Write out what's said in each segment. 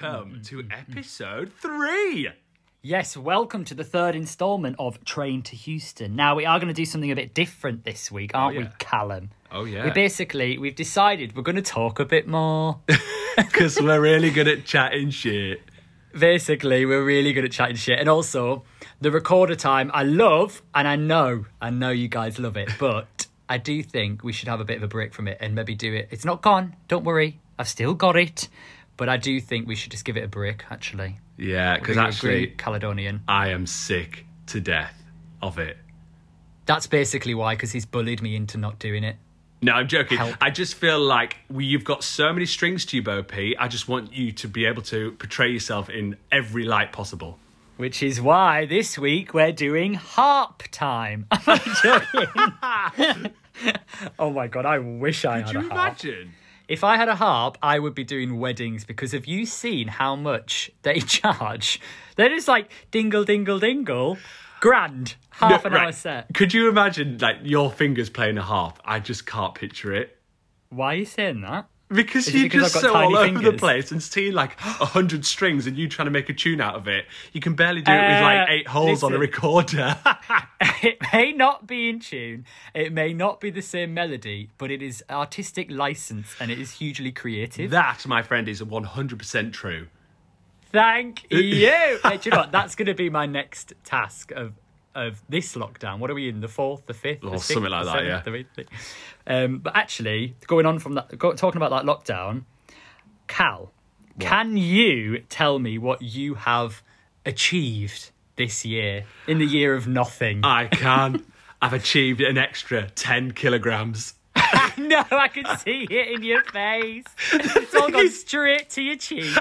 welcome mm, mm, to mm, episode three. Yes, welcome to the third instalment of Train to Houston. Now, we are going to do something a bit different this week, oh, aren't we, yeah. Callum? Oh, yeah. We basically, we've decided we're going to talk a bit more. Because we're really good at chatting shit. basically, we're really good at chatting shit. And also, the recorder time I love, and I know, I know you guys love it, but I do think we should have a bit of a break from it and maybe do it. It's not gone, don't worry. I've still got it. But I do think we should just give it a break, actually. Yeah, because actually, Caledonian. I am sick to death of it. That's basically why, because he's bullied me into not doing it. No, I'm joking. Help. I just feel like we, you've got so many strings to you, Bo P. I just want you to be able to portray yourself in every light possible. Which is why this week we're doing harp time. Am I joking? oh my god, I wish I Could had you a harp. imagine? If I had a harp, I would be doing weddings because have you seen how much they charge? They're just like dingle, dingle, dingle, grand, half No, an hour set. Could you imagine like your fingers playing a harp? I just can't picture it. Why are you saying that? Because because just so all over the place and seeing like a hundred strings and you trying to make a tune out of it. You can barely do it with like Uh, eight holes on a recorder. It may not be in tune, it may not be the same melody, but it is artistic license and it is hugely creative. that, my friend, is 100% true. Thank you. Hey, do you know what? That's going to be my next task of of this lockdown. What are we in? The fourth, the fifth, the Or sixth, something like the that, seventh, yeah. the eighth, the- Um, but actually, going on from that, go, talking about that lockdown, Cal, can you tell me what you have achieved this year in the year of nothing? I can. I've achieved an extra 10 kilograms. no, I can see it in your face. It's all gone straight to your cheeks.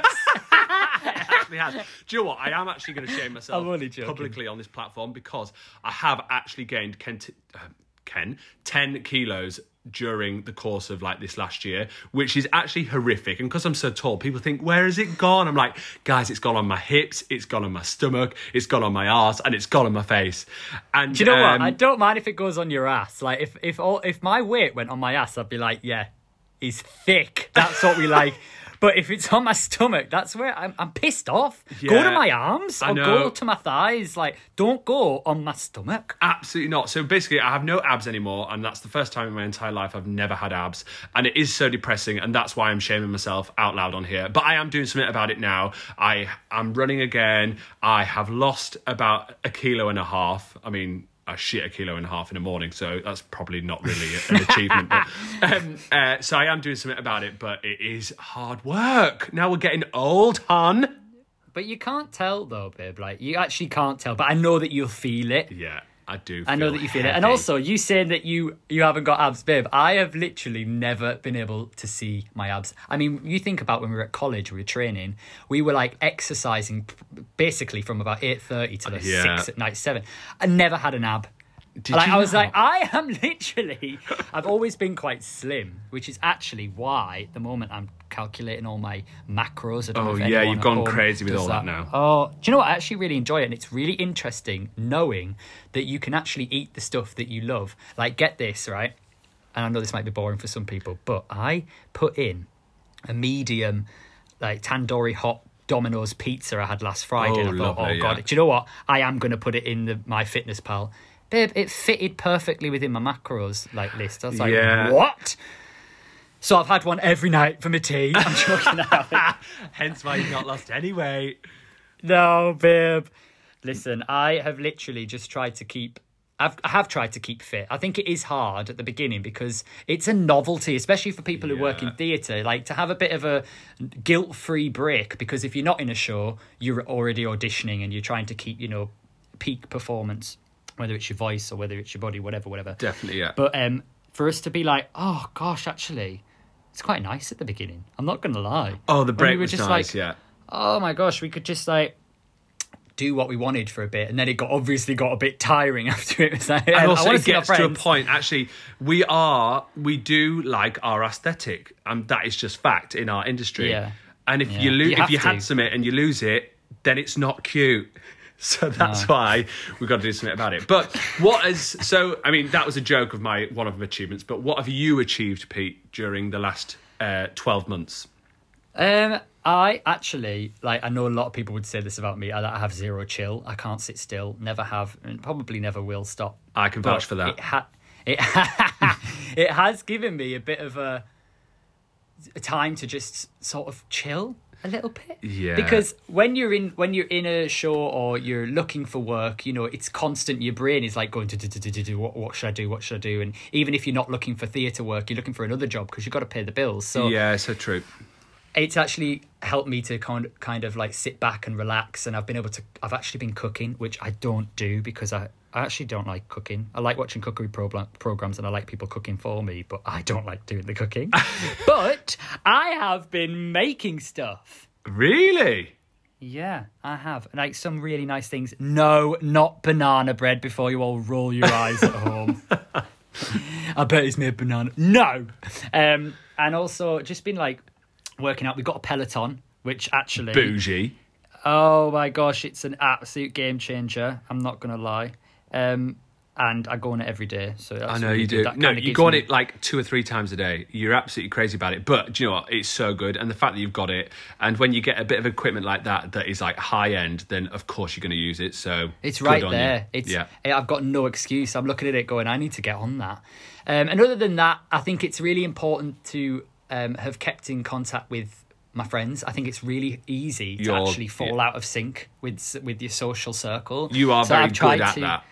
Actually has. Do you know what? I am actually going to shame myself I'm only joking. publicly on this platform because I have actually gained Ken, t- uh, Ken 10 kilos during the course of like this last year, which is actually horrific. And because I'm so tall, people think, where has it gone? I'm like, guys, it's gone on my hips, it's gone on my stomach, it's gone on my ass, and it's gone on my face. And Do you know um, what? I don't mind if it goes on your ass. Like if if all if my weight went on my ass, I'd be like, yeah, he's thick. That's what we like. But if it's on my stomach, that's where I'm, I'm pissed off. Go to my arms or go to my thighs. Like, don't go on my stomach. Absolutely not. So basically, I have no abs anymore, and that's the first time in my entire life I've never had abs, and it is so depressing, and that's why I'm shaming myself out loud on here. But I am doing something about it now. I am running again. I have lost about a kilo and a half. I mean. I shit a kilo and a half in the morning, so that's probably not really an achievement. But, um, uh, so I am doing something about it, but it is hard work. Now we're getting old, hun. But you can't tell though, babe. Like you actually can't tell. But I know that you'll feel it. Yeah, I do. I know that you feel it. And also, you saying that you you haven't got abs, babe. I have literally never been able to see my abs. I mean, you think about when we were at college, we were training, we were like exercising basically from about eight thirty to like Yeah. six at night, seven. I never had an ab. Did like I was like, I am literally. I've always been quite slim, which is actually why the moment I'm calculating all my macros. I don't know Oh, yeah, you've gone crazy with all that now. Oh, do you know what? I actually really enjoy it, and it's really interesting knowing that you can actually eat the stuff that you love. Like, get this right, and I know this might be boring for some people, but I put in a medium, like tandoori hot. Domino's pizza I had last Friday. Oh, and I oh, thought, lovely, oh god, yeah. do you know what? I am going to put it in the MyFitnessPal. Babe, it fitted perfectly within my macros like list. I was like, Yeah. what? So I've had one every night for my tea. I'm joking now. Hence why you've not lost any weight. No, babe. Listen, I have literally just tried to keep. I've, I have tried to keep fit. I think it is hard at the beginning because it's a novelty, especially for people who work in Yeah. theatre. Like to have a bit of a guilt-free break because if you're not in a show, you're already auditioning and you're trying to keep, you know, peak performance, whether it's your voice or whether it's your body, whatever, whatever. Definitely, yeah. But um, for us to be like, oh gosh, actually, it's quite nice at the beginning. I'm not gonna lie. oh, the break we was just nice, like, yeah. oh my gosh, we could just like do what we wanted for a bit, and then it got obviously got a bit tiring after it was like, And I also, wanna it gets to a point. Actually, we are we do like our aesthetic, and that is just fact in our industry. Yeah. And if Yeah. you lose, if you to. had something and you lose it, then it's not cute. So that's why we've got to do something about it. But what is so? I mean, that was a joke of my one of my achievements. But what have you achieved, Pete, during the last uh, twelve months? Um, I actually like. I know a lot of people would say this about me. I, I have zero chill. I can't sit still. Never have, and probably never will stop. I can vouch for that. It, ha- it, it has given me a bit of a, a time to just sort of chill a little bit. Yeah. Because when you're in when you're in a show or you're looking for work, you know, it's constant. Your brain is like going to do, do, do, do, do what what should I do? What should I do? And even if you're not looking for theatre work, you're looking for another job because you've got to pay the bills. So yeah, so true. it's actually helped me to kind kind of like sit back and relax and i've been able to i've actually been cooking which i don't do because i i actually don't like cooking. I like watching cookery program, programs and i like people cooking for me but i don't like doing the cooking. But i have been making stuff. Really? yeah i have. Like some really nice things. No not banana bread before you all roll your eyes at home. I bet it's made banana. No! Um and also just been like working out. We've got a peloton which actually Bougie. Oh my gosh, it's an absolute game changer. I'm not gonna lie. Um, and I go on it every day. So that's I know you do. That No, you go on me- it like two or three times a day. You're absolutely crazy about it. But do you know what? It's so good. And the fact that you've got it, and when you get a bit of equipment like that that is like high end, then of course you're going to use it. So It's right on you. there. It's yeah. I've got no excuse. I'm looking at it going, I need to get on that. Um, and other than that, I think it's really important to um, have kept in contact with my friends. I think it's really easy to actually fall yeah. out of sync with with your social circle. You are So very I've tried good at to- that.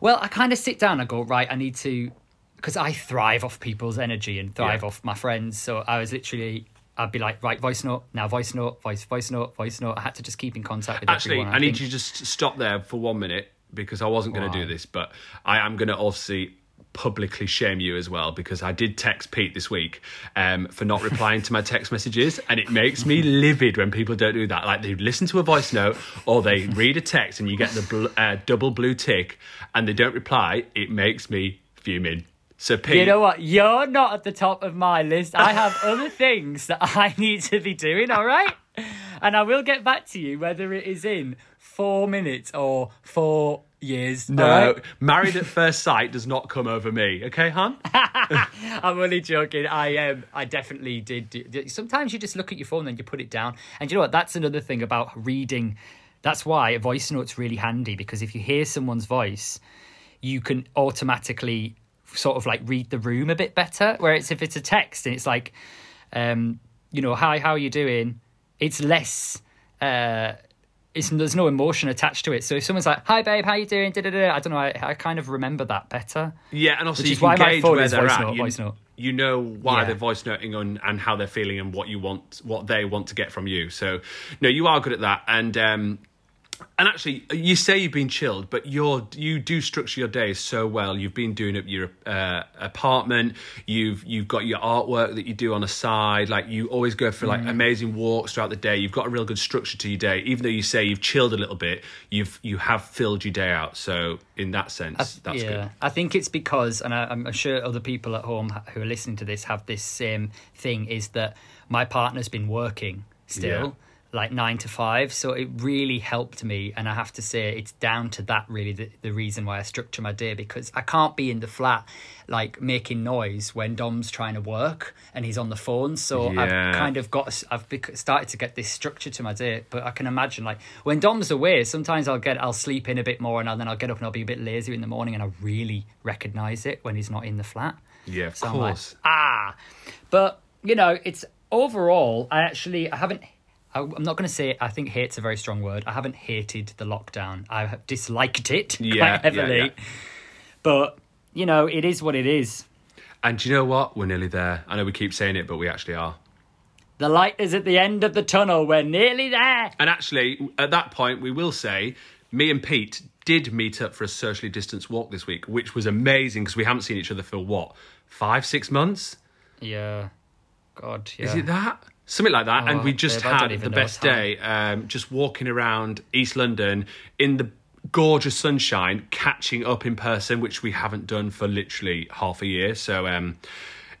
Well, I kind of sit down and go, right, I need to, because I thrive off people's energy and thrive Yeah. off my friends. So I was literally, I'd be like, right, voice note, now voice note, voice, voice note, voice note. I had to just keep in contact with Actually, everyone. I need think- you to just stop there for one minute because I wasn't going to do this, but I am going to obviously publicly shame you as well because I did text Pete this week um, for not replying to my text messages, and it makes me livid when people don't do that. Like they listen to a voice note or they read a text and you get the bl- uh, double blue tick and they don't reply. It makes me fuming. So Pete, You know what? You're not at the top of my list. I have other things that I need to be doing, all right? And I will get back to you whether it is in four minutes or four years. no, right? married at first sight does not come over me. Okay, hon? I'm only joking. I um, I definitely did. Do, sometimes you just look at your phone and you put it down. And you know what? That's another thing about reading. That's why a voice note's really handy because if you hear someone's voice, you can automatically sort of like read the room a bit better. Whereas if it's a text and it's like, um, you know, hi, how are you doing? It's less. Uh, it's, there's no emotion attached to it. So if someone's like, "Hi, babe, how you doing?" Da-da-da, I don't know. I, I kind of remember that better. Yeah, and also Which you is can why my gauge phone where is they're voice at. note, you, voice note. you know why Yeah. they're voice noting on and how they're feeling and what you want, what they want to get from you. So, no, you are good at that. And um, and actually, you say you've been chilled, but you're you do structure your days so well. You've been doing up your uh, apartment. You've you've got your artwork that you do on the side. Like you always go for Mm. like amazing walks throughout the day. You've got a real good structure to your day. Even though you say you've chilled a little bit, you've you have filled your day out. So in that sense, that's yeah, good. I think it's because, and I, I'm sure other people at home who are listening to this have this same thing: is that my partner's been working still. Yeah. Like nine to five, so it really helped me, and I have to say it's down to that really the, the reason why I structure my day because I can't be in the flat like making noise when Dom's trying to work and he's on the phone. So Yeah. I've kind of got I've bec- started to get this structure to my day. But I can imagine like when Dom's away, sometimes I'll get I'll sleep in a bit more, and then I'll get up and I'll be a bit lazy in the morning, and I really recognize it when he's not in the flat. Yeah, of So I'm like, course. ah, but you know, it's overall. I actually I haven't. I- I'm not going to say I think hate's a very strong word. I haven't hated the lockdown. I have disliked it Yeah, quite yeah, heavily. yeah. But you know, it is what it is. And do you know what? We're nearly there. I know we keep saying it, but we actually are. The light is at the end of the tunnel. We're nearly there. And actually, at that point, we will say me and Pete did meet up for a socially distanced walk this week, which was amazing because we haven't seen each other for what, five, six months? Yeah. God, yeah. Is it that? Something like that. and Oh, we just babe, had the best day um, just walking around East London in the gorgeous sunshine, catching up in person, which we haven't done for literally half a year. So, um,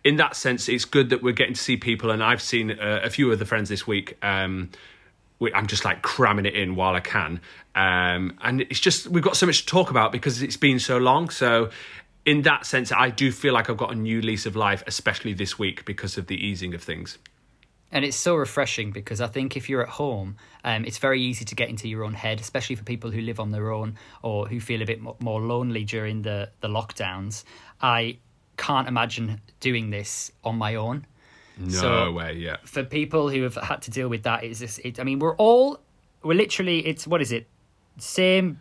in that sense, it's good that we're getting to see people. And I've seen uh, a few of the friends this week. Um, we- I'm just like cramming it in while I can. Um, and it's just, we've got so much to talk about because it's been so long. So, in that sense, I do feel like I've got a new lease of life, especially this week because of the easing of things. And it's so refreshing because I think if you're at home, um, it's very easy to get into your own head, especially for people who live on their own or who feel a bit more lonely during the the lockdowns. I can't imagine doing this on my own. No So- way, yeah. For people who have had to deal with that, it's just, it, I mean, we're all we're literally it's what is it, same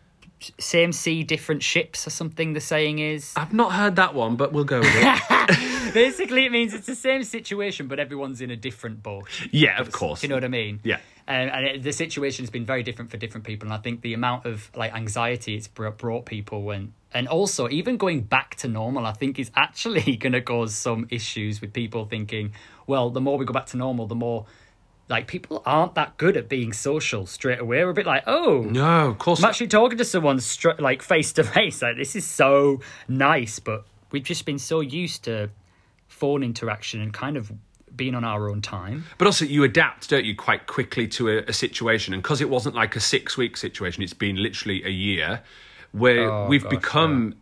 same sea, different ships or something. The saying is. I've not heard that one, but we'll go with it. Basically, it means it's the same situation, but everyone's in a different boat. yeah, of course. You know what I mean? Yeah. Um, and it, the situation has been very different for different people, and I think the amount of like anxiety it's br- brought people when, and also even going back to normal, I think is actually going to cause some issues with people thinking, well, the more we go back to normal, the more like people aren't that good at being social straight away. We're a bit like, oh, No, of course. I'm actually talking to someone str- like face to face. Like this is so nice, but we've just been so used to phone interaction and kind of being on our own time. But also, you adapt, don't you, quite quickly to a, a situation. And because it wasn't like a six week situation, it's been literally a year where Oh, we've gosh, become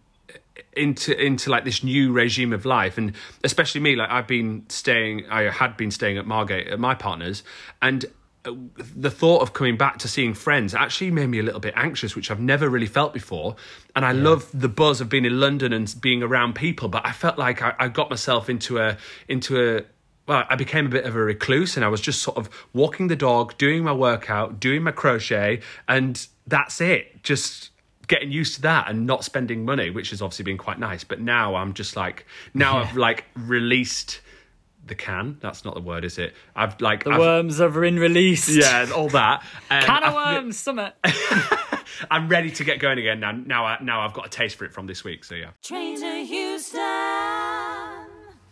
into into like this new regime of life and especially me like i've been staying i had been staying at margate at my partner's and the thought of coming back to seeing friends actually made me a little bit anxious which i've never really felt before and i love the buzz of being in london and being around people but i felt like i, I got myself into a into a well, I became a bit of a recluse and I was just sort of walking the dog, doing my workout, doing my crochet, and that's it. Just getting used to that and not spending money, which has obviously been quite nice. But now I'm just like, now I've like released the can. That's not the word, is it? I've like, The I've- worms are in release. yeah, all that. And um, Can of I feel- worms, summit. I'm ready to get going again now. Now, I, now I've got a taste for it from this week. So yeah. Train to Houston.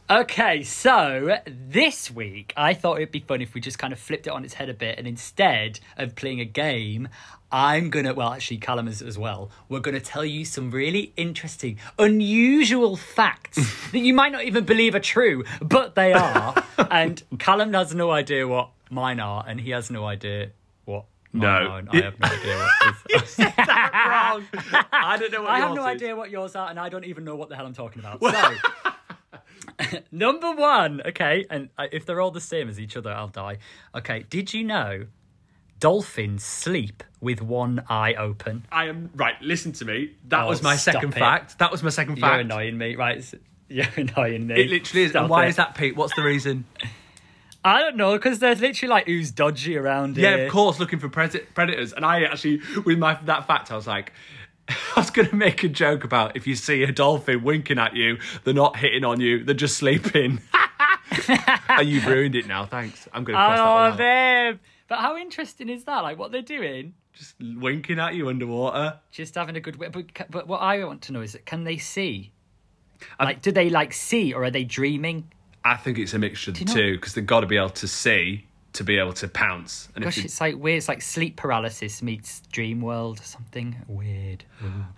Okay, so this week I thought it'd be fun if we just kind of flipped it on its head a bit, and instead of playing a game, I'm gonna, well, actually, Callum is as well, we're gonna tell you some really interesting, unusual facts that you might not even believe are true, but they are. and Callum has no idea what mine are, and he has no idea what. mine No. are, and I have no idea what his Wrong. I don't know what I have no is. idea what yours are, and I don't even know what the hell I'm talking about. So, number one, okay, and if they're all the same as each other, I'll die. Okay, did you know dolphins sleep with one eye open? I am right. Listen to me. That Oh, was my second it. fact. That was my second fact. You're annoying me, right? You're annoying me. It literally is. Stop and why it. is that, Pete? What's the reason? I don't know, because there's literally like who's dodgy around yeah, here. Yeah, of course, looking for pred- predators. And I actually, with my that fact, I was like, I was going to make a joke about if you see a dolphin winking at you, they're not hitting on you, they're just sleeping. and you've ruined it now. Thanks. I'm going to cross that Oh, one out. babe. But how interesting is that? Like, what they're doing? Just winking at you underwater. Just having a good. But, but what I want to know is, that can they see? Like, do they like see, or are they dreaming? I think it's a mixture of the two because they've got to be able to see to be able to pounce. And Gosh, you, it's like weird. It's like sleep paralysis meets dream world or something weird.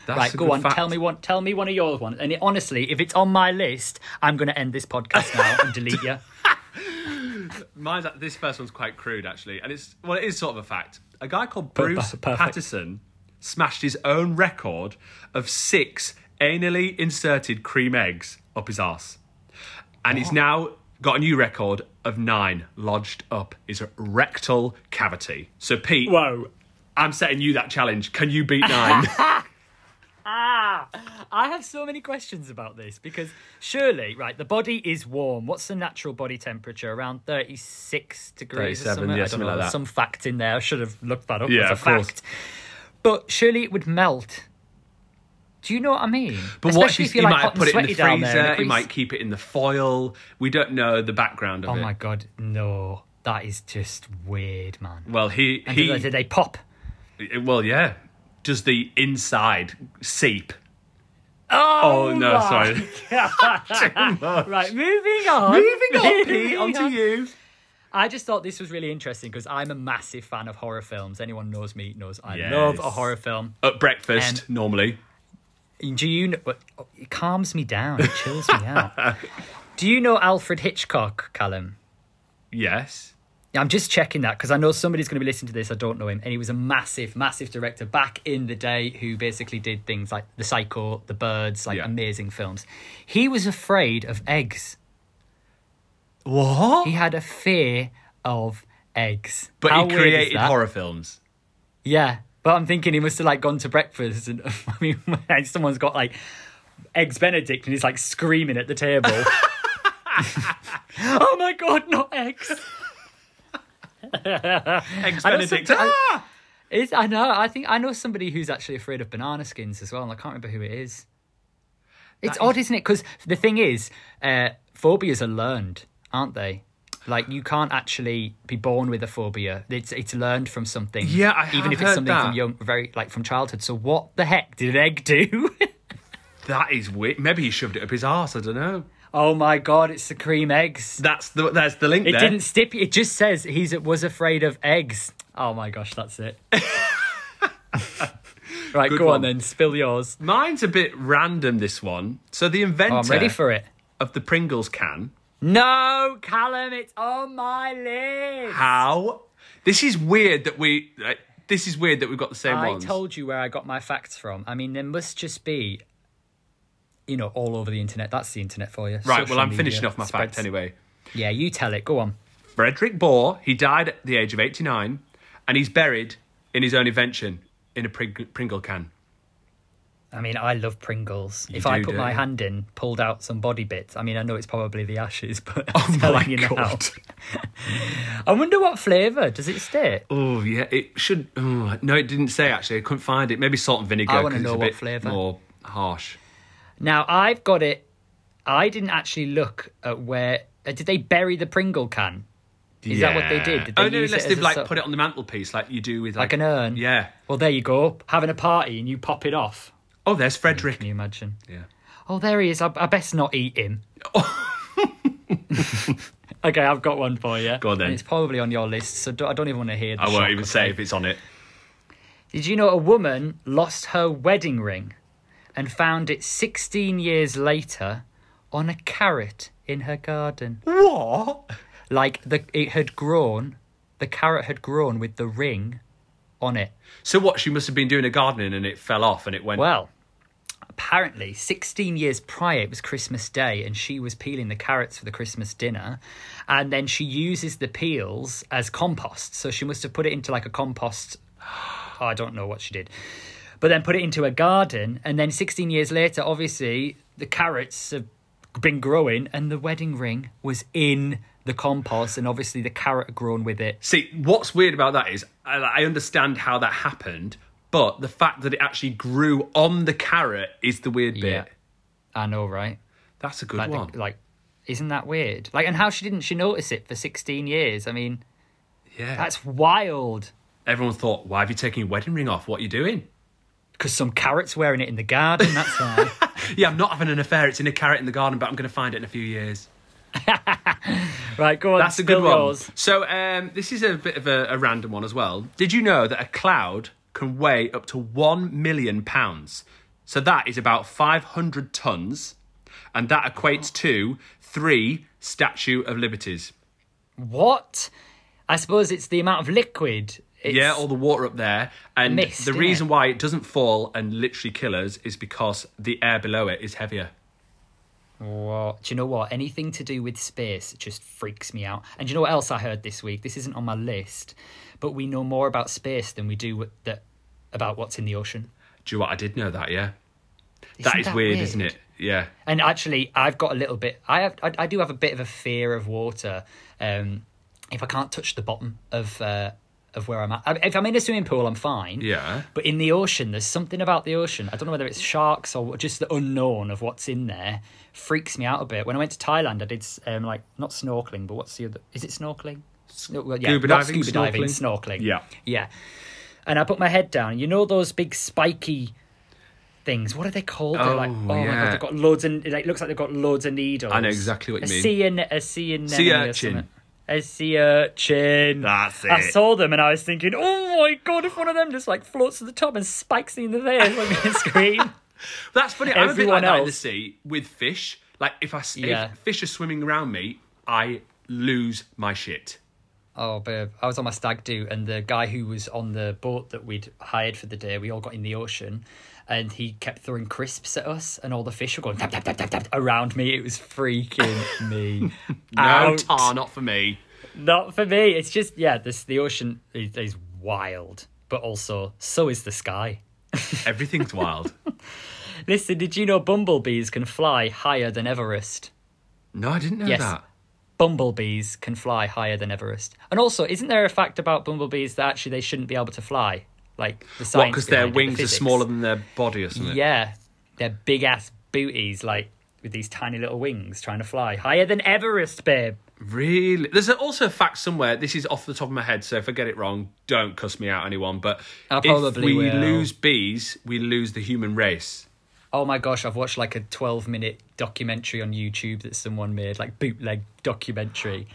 that's right, go on. fact. Tell me one. Tell me one of yours. ones. And it, honestly, if it's on my list, I'm going to end this podcast now and delete you. Mine's this first one's quite crude actually, and it's well, it is sort of a fact. A guy called Bruce perfect. Patterson smashed his own record of six anally inserted cream eggs up his arse, and he's now got a new record of nine lodged up his rectal cavity. So Pete, Whoa. I'm setting you that challenge. Can you beat nine? Ah, I have so many questions about this because surely, right, the body is warm. What's the natural body temperature? Around 36 degrees 37, or something? yeah, I don't something know. like that. some fact in there. I should have looked that up Yeah, as a of course. fact. But surely it would melt. Do you know what I mean? But what Especially he's, if he like might hot put it in the sweaty down there in the freezer? Crease. might keep it in the foil. We don't know the background of Oh it. Oh my god, no. That is just weird, man. Well, he he did, they, did they pop? Well, yeah. Does the inside seep? Oh, no, my sorry. Right, moving on. Moving on, Pete, on. you. I just thought this was really interesting because I'm a massive fan of horror films. Anyone knows me knows I Yes. love a horror film. At breakfast, Um, normally. Do you know? It calms me down. It chills me out. Do you know Alfred Hitchcock, Callum? Yes. I'm just checking that because I know somebody's going to be listening to this. I don't know him, and he was a massive, massive director back in the day who basically did things like The Psycho, The Birds, like Yeah. amazing films. He was afraid of eggs. What? He had a fear of eggs. But How he created horror films. Yeah, but I'm thinking he must have like gone to breakfast and I mean, someone's got like eggs Benedict and he's like screaming at the table. oh my god, not eggs! Eggs I know Benedict. I- Ah! I know. I think I know somebody who's actually afraid of banana skins as well, and I can't remember who it is. It's That odd, isn't it? Because the thing is, uh, phobias are learned, aren't they? Like you can't actually be born with a phobia. It's it's learned from something. Yeah, I even if it's something from young, very like from childhood. So what the heck did an egg do? That is weird. Maybe he shoved it up his arse. I don't know. Oh my god, it's the cream eggs. That's the that's the link It there. didn't stip. It just says he's was afraid of eggs. Oh my gosh, that's it. right, Good go one. on then. Spill yours. Mine's a bit random. This one. So the inventor Oh, I'm ready for it. of the Pringles can. No, Callum, it's on my list. How? This is weird that we. Like, this is weird that we've got the same I ones. told you where I got my facts from. I mean, there must just be, you know, all over the internet. That's the internet for you. right. Social Well, I'm media finishing off my fact spreads. anyway. Yeah, you tell it. Go on. Frederick Baur. He died at the age of 89, and he's buried in his own invention in a Pring- Pringle can. I mean, I love Pringles. if do, I put my you? hand in, pulled out some body bits, I mean, I know it's probably the ashes, but Oh I'm telling my you now. I wonder what flavour. Does it state? Oh yeah, it should. Oh, no, it didn't say actually. I couldn't find it. Maybe salt and vinegar. I 'cause it's know what flavour. More harsh. Now, I've got it. I didn't actually look at where. Uh, did they bury the Pringle can? Is that what they did? Did they oh no, unless they've like sort- put it on the mantelpiece, like you do with Like like, an urn? Yeah. Well, there you go. Having a party and you pop it off. Oh, there's Frederick. Can you imagine? Yeah. Oh, there he is. I, I best not eat him. okay, I've got one for you. Go on then. And it's probably on your list, so don't, I don't even want to hear the I won't even say if it's on it. Did you know a woman lost her wedding ring and found it 16 years later on a carrot in her garden? What? Like the it had grown, the carrot had grown with the ring on it. So what? She must have been doing a gardening and it fell off and it went. Well, apparently, 16 years prior, it was Christmas Day, and she was peeling the carrots for the Christmas dinner. And then she uses the peels as compost. So she must have put it into like a compost. I don't know what she did. But then put it into a garden. And then 16 years later, obviously, the carrots have been growing, and the wedding ring was in the compost. And obviously, the carrot had grown with it. See, what's weird about that is I, I understand how that happened, but the fact that it actually grew on the carrot is the weird bit. Yeah. I know, right? That's a good like, the- one. like isn't that weird like and how she didn't she notice it for 16 years i mean yeah. that's wild Everyone thought, why have you taken your wedding ring off? What are you doing? Because some carrots wearing it in the garden that's why Yeah, I'm not having an affair. It's in a carrot in the garden, but I'm going to find it in a few years. right go on That's a good one. yours. So, um, this is a bit of a, a random one as well. Did you know that a cloud can weigh up to one million pounds? So that is about 500 tons, and that equates to three Statue of Liberties. what i suppose it's the amount of liquid it's, yeah, all the water up there, and Mist, the innit? reason why it doesn't fall and literally kill us is because the air below it is heavier. what do you know what anything to do with space just freaks me out and do you know what else i heard this week this isn't on my list but we know more about space than we do what, that about what's in the ocean Do you know what? I did know that. Yeah, that Isn't is that weird, weird? isn't it? Yeah. And actually, I've got a little bit. I have. I, I do have a bit of a fear of water. Um, if I can't touch the bottom of uh, of where I'm at, if I'm in a swimming pool, I'm fine. Yeah. But in the ocean, there's something about the ocean. I don't know whether it's sharks or just the unknown of what's in there. Freaks me out a bit. When I went to Thailand, I did um, like not snorkeling, but what's the other? Is it snorkeling? No, well, yeah, Scuba diving, scuba diving, snorkeling? snorkeling. Yeah. yeah. And I put my head down. You know those big spiky things. What are they called? They're like, Oh, oh my yeah. god, they've got loads and it looks like they've got loads of needles. I know exactly what you a mean. Sea a sea anemone Sea urchin. A sea urchin. That's it. I saw them and I was thinking, oh my god, if one of them just like floats to the top and spikes me in the face, I'm going to scream. That's funny. I'm a bit Everyone like that in the sea with fish. Like if I Yeah. if fish are swimming around me, I lose my shit. Oh, babe, I was on my stag do, and the guy who was on the boat that we'd hired for the day, we all got in the ocean, and he kept throwing crisps at us, and all the fish were going tap, tap, tap, tap, tap, around me. It was freaking me No out. tar, not for me. Not for me. It's just yeah, this the ocean is, is wild, but also so is the sky. Everything's wild. Listen, did you know bumblebees can fly higher than Everest? No, I didn't know Yes. that. Bumblebees can fly higher than Everest. And also, isn't there a fact about bumblebees that actually they shouldn't be able to fly? Like the science Because their it, the wings are smaller than their body or something. Yeah, they're big ass booties, like with these tiny little wings trying to fly higher than Everest, babe. Really? There's also a fact somewhere. This is off the top of my head, so if I get it wrong, don't cuss me out, anyone. But if we will. lose bees, we lose the human race. Oh my gosh, I've watched like a 12 minute documentary on YouTube that someone made, like bootleg documentary.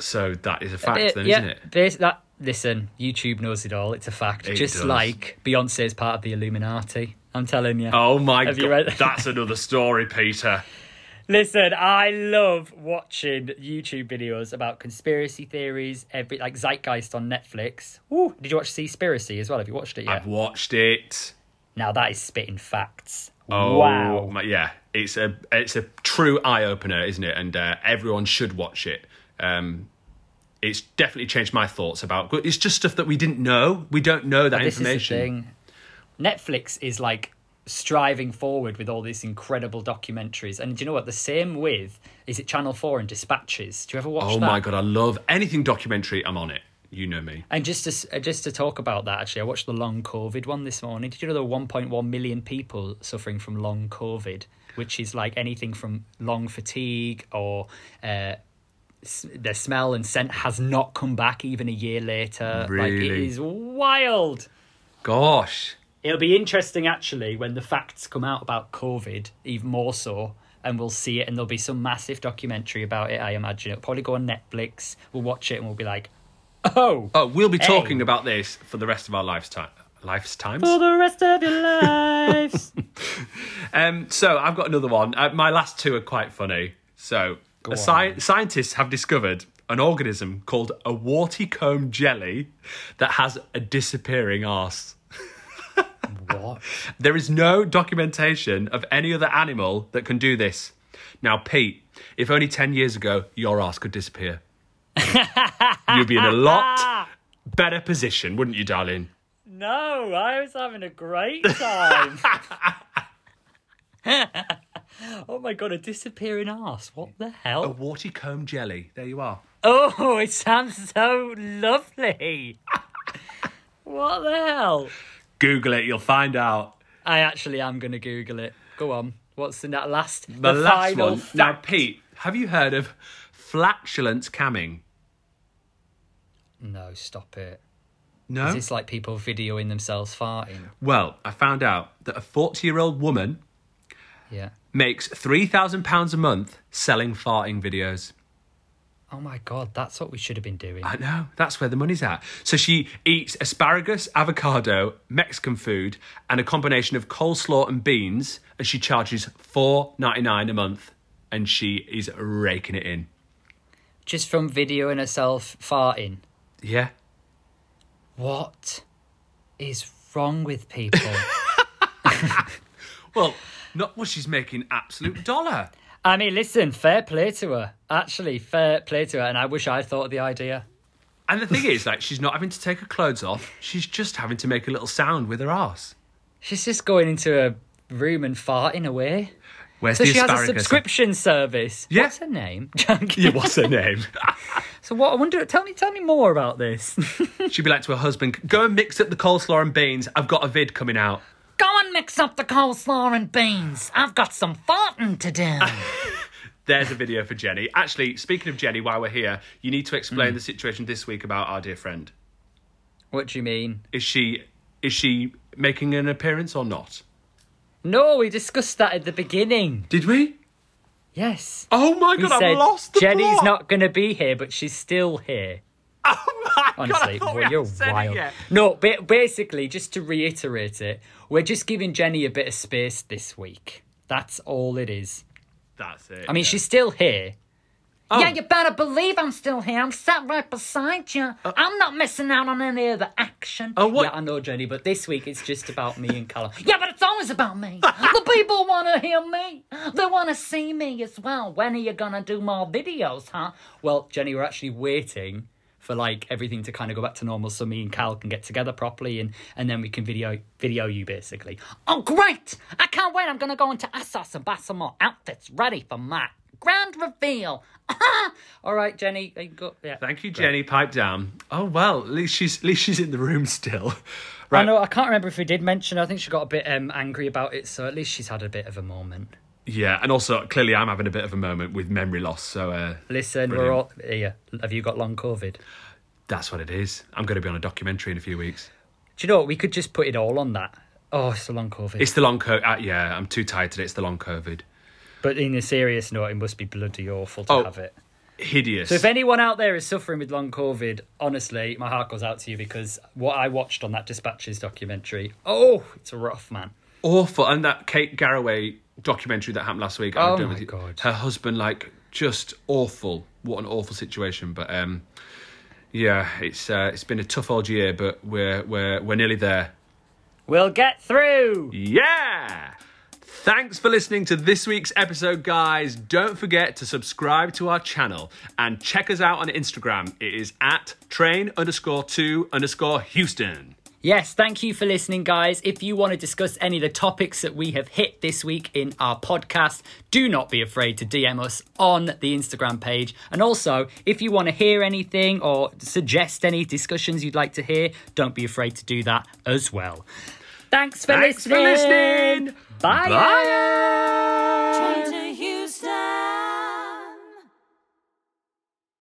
So that is a fact, Uh, then, yeah, isn't it? that listen, YouTube knows it all. It's a fact. It Just does. like is part of the Illuminati. I'm telling you. Oh my Have god, you read- that's another story, Peter. Listen, I love watching YouTube videos about conspiracy theories, every like Zeitgeist on Netflix. Ooh, did you watch Seaspiracy as well? Have you watched it yet? I've watched it. Now that is spitting facts. Oh, wow. my, yeah, it's a it's a true eye opener, isn't it? And uh, everyone should watch it. Um, it's definitely changed my thoughts about. But it's just stuff that we didn't know. We don't know that this information. is the thing. Netflix is like striving forward with all these incredible documentaries. And do you know what? The same with is it Channel 4 and Dispatches. Do you ever watch Oh that? my god, I love anything documentary. I'm on it. You know me. And just to uh, just to talk about that, actually, I watched the long COVID one this morning. Did you know there were 1.1 million people suffering from long COVID, which is like anything from long fatigue or uh, their smell and scent has not come back even a year later. Like it Really? is wild. Gosh. It'll be interesting actually when the facts come out about COVID, even more so, and we'll see it, and there'll be some massive documentary about it. I imagine it'll probably go on Netflix. We'll watch it and we'll be like, "Oh, Oh, we'll be Hey. talking about this for the rest of our lifetime. Lifetimes. for the rest of your lives." Um, so I've got another one. Uh, my last two are quite funny. So. Sci- scientists have discovered an organism called a warty comb jelly that has a disappearing arse. what? There is no documentation of any other animal that can do this. Now, Pete, if only 10 years ago your arse could disappear, you'd be in a lot better position, wouldn't you, darling? No, I was having a great time. oh my god, a disappearing ass. What the hell? A warty comb jelly. There you are. Oh, it sounds so lovely. what the hell? Google it, you'll find out. I actually am going to Google it. Go on. What's the na- last? The, last final one. Now. Pete, have you heard of flatulence camming? No, stop it. No. Is this like people videoing themselves farting? Well, I found out that a 40 year old woman Yeah. makes £3,000 a month selling farting videos. Oh my god, that's what we should have been doing. I know, that's where the money's at. So she eats asparagus, avocado, Mexican food, and a combination of coleslaw and beans, and she charges four ninety nine a month, and she is raking it in. Just from videoing herself farting. Yeah. What is wrong with people? Well, not well, she's making absolute dollar. I mean, listen, fair play to her. Actually, fair play to her, and I wish I'd thought of the idea. And the thing is, like, she's not having to take her clothes off. She's just having to make a little sound with her ass. She's just going into a room and farting away. Where's So the she has a asparagus? subscription service. Yeah. What's her name? Yeah, what's her name? so what? I wonder. Tell me. Tell me more about this. She'd be like to her husband, "Go and mix up the coleslaw and beans. I've got a vid coming out." Go and mix up the coleslaw and beans. I've got some farting to do. There's a video for Jenny. Actually, speaking of Jenny, while we're here, you need to explain Hmm. the situation this week about our dear friend. what do you mean? Is she is she making an appearance or not? No, we discussed that at the beginning. Did we? Yes. Oh my We god, said I've lost the Jenny's plot. not going to be here, but she's still here. Oh my Honestly, god, I well, you're hadn't it wild. yet. No, ba- basically, just to reiterate it, we're just giving Jenny a bit of space this week. That's all it is. That's it. I mean, yeah. she's still here, oh. Yeah, you better believe I'm still here. I'm sat right beside you. Uh, I'm not missing out on any of the action. Oh, what- Yeah, I know, Jenny, but this week it's just about me and Callum. yeah, but it's always about me. the people want to hear me. They want to see me as well. When are you going to do more videos, huh? Well, Jenny, we're actually waiting for like everything to kind of go back to normal so me and Cal can get together properly and and then we can video video you basically. Oh great! I can't wait. I'm gonna go into ASOS and buy some more outfits ready for my grand reveal. All right, Jenny. Yeah. Thank you, Jenny. Pipe down. Oh well, at least she's at least she's in the room still. I know. I can't remember if we did mention. I think she got a bit um, angry about it, so at least she's had a bit of a moment. Yeah, and also clearly I'm having a bit of a moment with memory loss. So uh, Listen, we're all. Yeah. Have you got long COVID? that's what it is. I'm going to be on a documentary in a few weeks. Do you know what? We could just put it all on that. Oh, it's the long COVID. It's the long COVID. Uh, yeah, I'm too tired today. It's the long COVID. But in a serious note, it must be bloody awful to Oh. have it. Hideous. So if anyone out there is suffering with long COVID, honestly, my heart goes out to you because what I watched on that Dispatches documentary, oh, it's rough, man. awful. And that Kate Garraway documentary that happened last week. Oh my God. Her husband, like, just awful. What an awful situation. But um, yeah, it's uh, it's been a tough old year, but we're we're we're nearly there. We'll get through. Yeah. Thanks for listening to this week's episode, guys. Don't forget to subscribe to our channel and check us out on Instagram. It is at train underscore two underscore Houston. Yes, thank you for listening, guys. If you want to discuss any of the topics that we have hit this week in our podcast, do not be afraid to DM us on the Instagram page. And also, if you want to hear anything or suggest any discussions you'd like to hear, don't be afraid to do that as well. Thanks for Thanks listening. for listening. Bye. Bye.